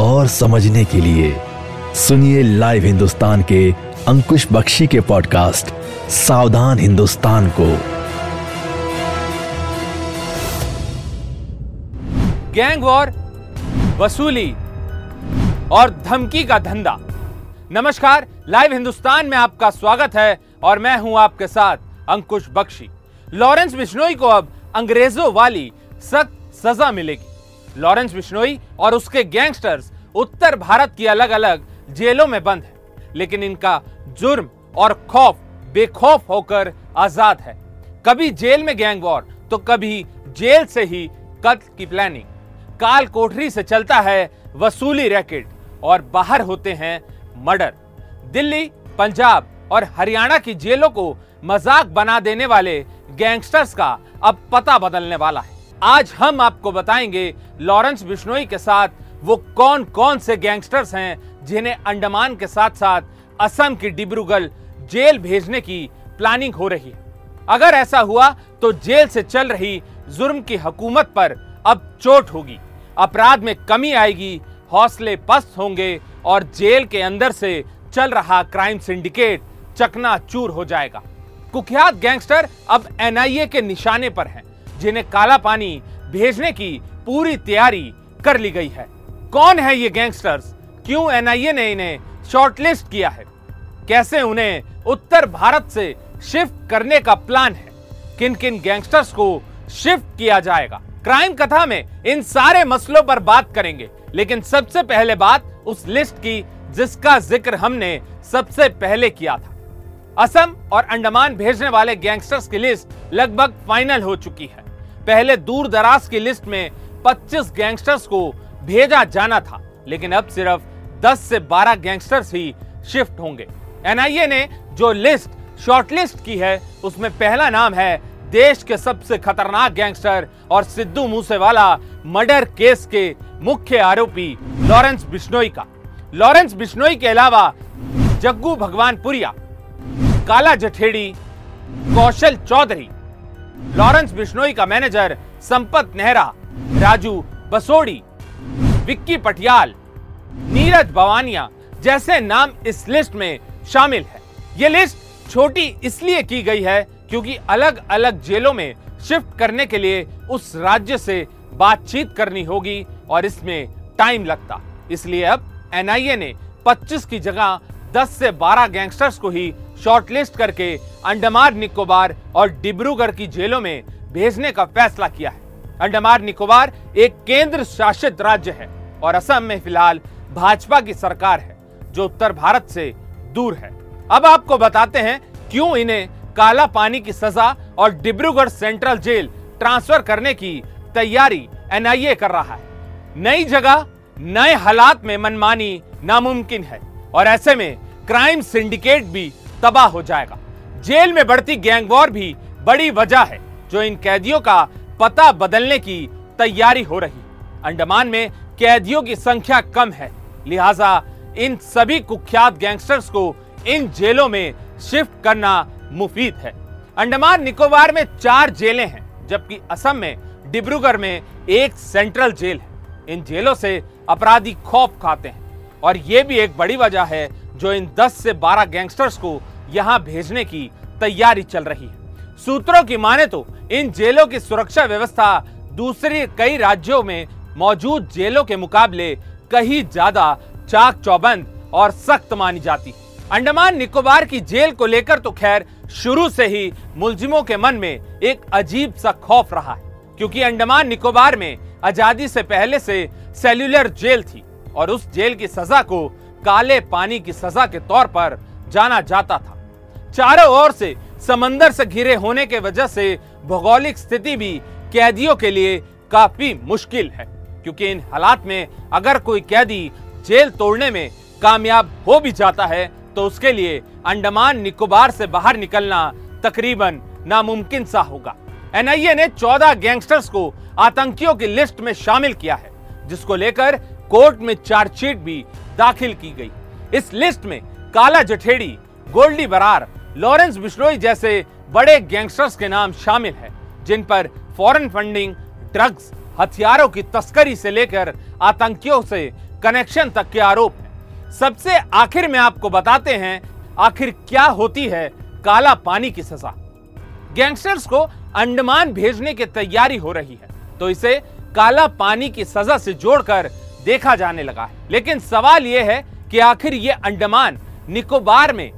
और समझने के लिए सुनिए लाइव हिंदुस्तान के अंकुश बख्शी के पॉडकास्ट सावधान हिंदुस्तान को। गैंग वॉर, वसूली और धमकी का धंधा। नमस्कार, लाइव हिंदुस्तान में आपका स्वागत है और मैं हूँ आपके साथ अंकुश बख्शी। लॉरेंस बिश्नोई को अब अंग्रेज़ों वाली सख्त सजा मिलेगी। लॉरेंस बिश्नोई और उसके गैंगस्टर्स उत्तर भारत की अलग अलग जेलों में बंद है, लेकिन इनका जुर्म और खौफ बेखौफ होकर आज़ाद है। कभी जेल में गैंग वॉर तो कभी जेल से ही कत्ल की प्लानिंग। काल कोठरी से चलता है वसूली रैकेट और बाहर होते हैं मर्डर। दिल्ली, पंजाब और हरियाणा की जेलों को मज़ाक बना देने वाले गैंगस्टर्स का अब पता बदलने वाला है। आज हम आपको बताएँगे लॉरेंस बिश्नोई के साथ वो कौन कौन से गैंगस्टर्स हैं जिन्हें अंडमान के साथ साथ असम की डिब्रूगढ़ जेल भेजने की प्लानिंग हो रही है। अगर ऐसा हुआ तो जेल से चल रही जुर्म की हुकूमत पर अब चोट होगी। अपराध में कमी आएगी, हौसले पस्त होंगे और जेल के अंदर से चल रहा क्राइम सिंडिकेट चकना चूर हो जाएगा। कुख्यात गैंगस्टर अब एनआईए के निशाने पर हैं। जिन्हें काला पानी भेजने की पूरी तैयारी कर ली गई है। कौन है ये गैंगस्टर्स क्यों एनआईए ने इन्हें शॉर्टलिस्ट किया है? कैसे उन्हें उत्तर भारत से शिफ्ट करने का प्लान है? किन किन गैंगस्टर्स को शिफ्ट किया जाएगा? क्राइम कथा में इन सारे मसलों पर बात करेंगे। लेकिन सबसे पहले बात उस लिस्ट की, जिसका ज़िक्र हमने सबसे पहले किया था। असम और अंडमान भेजने वाले गैंगस्टर्स की लिस्ट लगभग फाइनल हो चुकी है। पहले दूर दराज की लिस्ट में 25 गैंगस्टर्स को भेजा जाना था, लेकिन अब सिर्फ़ 10 से 12 गैंगस्टर्स ही शिफ्ट होंगे। एनआईए ने जो लिस्ट, शॉर्टलिस्ट की है, उसमें पहला नाम है देश के सबसे खतरनाक गैंगस्टर और सिद्धू मूसेवाला मर्डर केस के मुख्य आरोपी लॉरेंस बिश्नोई का। लॉरेंस बिश्नोई के अलावा जग्गू भगवानपुरिया, काला जठेड़ी, कौशल चौधरी लॉरेंस बिश्नोई का मैनेजर संपत नेहरा, राजू बसोड़ी, विक्की पटियाल, नीरज बवानिया जैसे नाम इस लिस्ट में शामिल है। ये लिस्ट छोटी इसलिए की गई है क्योंकि अलग अलग जेलों में शिफ्ट करने के लिए उस राज्य से बातचीत करनी होगी और इसमें टाइम लगता। इसलिए अब एनआईए ने 25 की जगह 10 से 12 गैंगस्टर्स को ही शॉर्टलिस्ट करके अंडमान निकोबार और डिब्रूगढ़ की जेलों में भेजने का फैसला किया है। अंडमान निकोबार एक केंद्र शासित राज्य है और असम में फ़िलहाल भाजपा की सरकार है, जो उत्तर भारत से दूर है। अब आपको बताते हैं क्यों इन्हें काला पानी की सजा और डिब्रूगढ़ सेंट्रल जेल ट्रांसफ़र करने की तैयारी एनआईए कर रहा है। नई जगह, नए हालात में मनमानी नामुमकिन है और ऐसे में क्राइम सिंडिकेट भी तबाह हो जाएगा। जेल में बढ़ती गैंग वॉर भी बड़ी वजह है, जो इन कैदियों का पता बदलने की तैयारी हो रही। अंडमान में कैदियों की संख्या कम है, लिहाजा इन सभी कुख्यात गैंगस्टर्स को इन जेलों में शिफ्ट करना मुफीद है। अंडमान निकोबार में चार जेलें हैं, जबकि असम में डिब्रूगढ़ में एक सेंट्रल जेल है। इन जेलों से अपराधी खौफ खाते हैं। और ये भी एक बड़ी वजह है जो इन 10 से 12 गैंगस्टर्स को यहाँ भेजने की तैयारी चल रही है। सूत्रों की माने तो इन जेलों की सुरक्षा व्यवस्था दूसरे कई राज्यों में मौजूद जेलों के मुकाबले कहीं ज़्यादा चाक चौबंद और सख्त मानी जाती अंडमान निकोबार की जेल को लेकर तो खैर शुरू से ही मुलजिमों के मन में एक अजीब सा खौफ रहा है, क्योंकि अंडमान निकोबार में आज़ादी से पहले से सेल्यूलर जेल थी। और उस जेल की सजा को काले पानी की सजा के तौर पर जाना जाता था। चारों ओर से समंदर से घिरे होने के वजह से भौगोलिक स्थिति भी कैदियों के लिए काफ़ी मुश्किल है, क्योंकि इन हालात में अगर कोई कैदी जेल तोड़ने में कामयाब हो भी जाता है तो उसके लिए अंडमान निकोबार से बाहर निकलना तकरीबन नामुमकिन सा होगा। एनआईए ने 14 गैंगस्टर्स को आतंकियों की लिस्ट में शामिल किया है। जिसको लेकर कोर्ट में चार्जशीट भी दाखिल की गई। इस लिस्ट में काला जठेड़ी, गोल्डी बरार, लॉरेंस बिश्नोई जैसे बड़े गैंगस्टर्स के नाम शामिल है, जिन पर फॉरेन फंडिंग, ड्रग्स, हथियारों की तस्करी से लेकर आतंकियों से कनेक्शन तक के आरोप है। सबसे आखिर में आपको बताते हैं, आखिर क्या होती है काला पानी की सजा। गैंगस्टर्स को अंडमान भेजने की तैयारी हो रही है तो इसे काला पानी की सजा से जोड़कर देखा जाने लगा। है लेकिन सवाल यह है कि आखिर ये अंडमान निकोबार में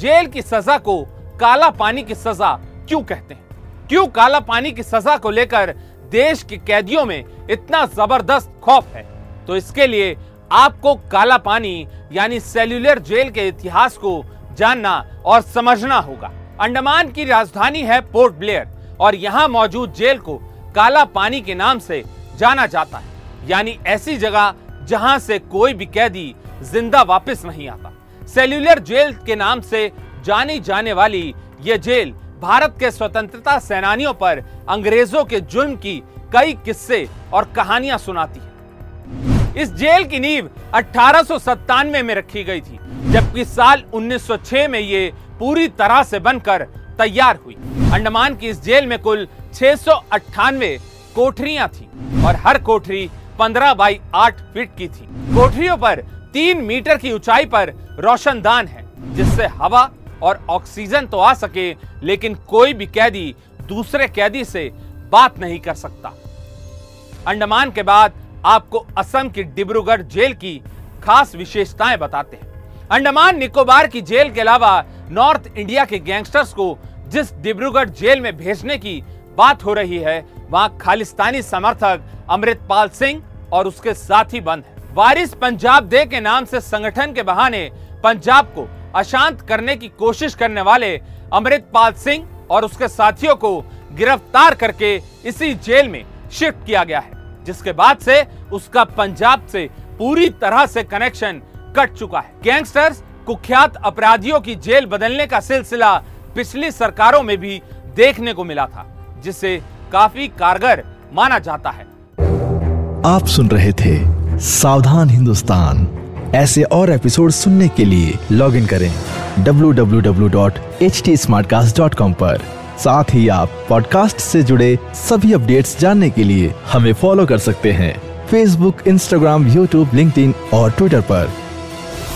जेल की सजा को काला पानी की सजा क्यों कहते हैं? क्यों काला पानी की सजा को लेकर देश के कैदियों में इतना ज़बरदस्त खौफ है? तो इसके लिए आपको काला पानी, यानी सेल्यूलर जेल के इतिहास को जानना और समझना होगा। अंडमान की राजधानी है पोर्ट ब्लेयर, और यहाँ मौजूद जेल को काला पानी के नाम से जाना जाता है। यानी ऐसी जगह जहाँ से कोई भी कैदी ज़िंदा वापस नहीं आता। सेल्यूलर जेल के नाम से जानी जाने वाली यह जेल भारत के स्वतंत्रता सेनानियों पर अंग्रेज़ों के जुल्म की कई किस्से और कहानियाँ सुनाती है। इस जेल की नींव अठारह में रखी गई थी, जबकि साल 1906 में ये पूरी तरह से बनकर तैयार हुई। अंडमान की इस जेल में कुल छह कोठरियाँ थी और हर कोठरी 15 बाई 8 फीट की थी। कोठरियों पर तीन मीटर की ऊंचाई पर रोशनदान है, जिससे हवा और ऑक्सीजन तो आ सके, लेकिन कोई भी कैदी दूसरे कैदी से बात नहीं कर सकता। अंडमान के बाद आपको असम की डिब्रूगढ़ जेल की खास विशेषताएँ बताते हैं। अंडमान निकोबार की जेल के अलावा नॉर्थ इंडिया के गैंगस्टर्स को जिस डिब्रूगढ़ जेल में भेजने की बात हो रही है, वहाँ खालिस्तानी समर्थक अमृतपाल सिंह और उसके साथी बंद है। वारिस पंजाब दे के नाम से संगठन के बहाने पंजाब को अशांत करने की कोशिश करने वाले अमृतपाल सिंह और उसके साथियों को गिरफ़्तार करके इसी जेल में शिफ्ट किया गया है, जिसके बाद से उसका पंजाब से पूरी तरह से कनेक्शन कट चुका है। गैंगस्टर्स, कुख्यात अपराधियों की जेल बदलने का सिलसिला पिछली सरकारों में भी देखने को मिला था, जिसे काफ़ी कारगर माना जाता है। आप सुन रहे थे सावधान हिंदुस्तान। ऐसे और एपिसोड सुनने के लिए लॉग इन करें www.htsmartcast.com पर। साथ ही आप पॉडकास्ट से जुड़े सभी अपडेट्स जानने के लिए हमें फॉलो कर सकते हैं। फेसबुक इंस्टाग्राम यूट्यूब लिंक्डइन और ट्विटर पर।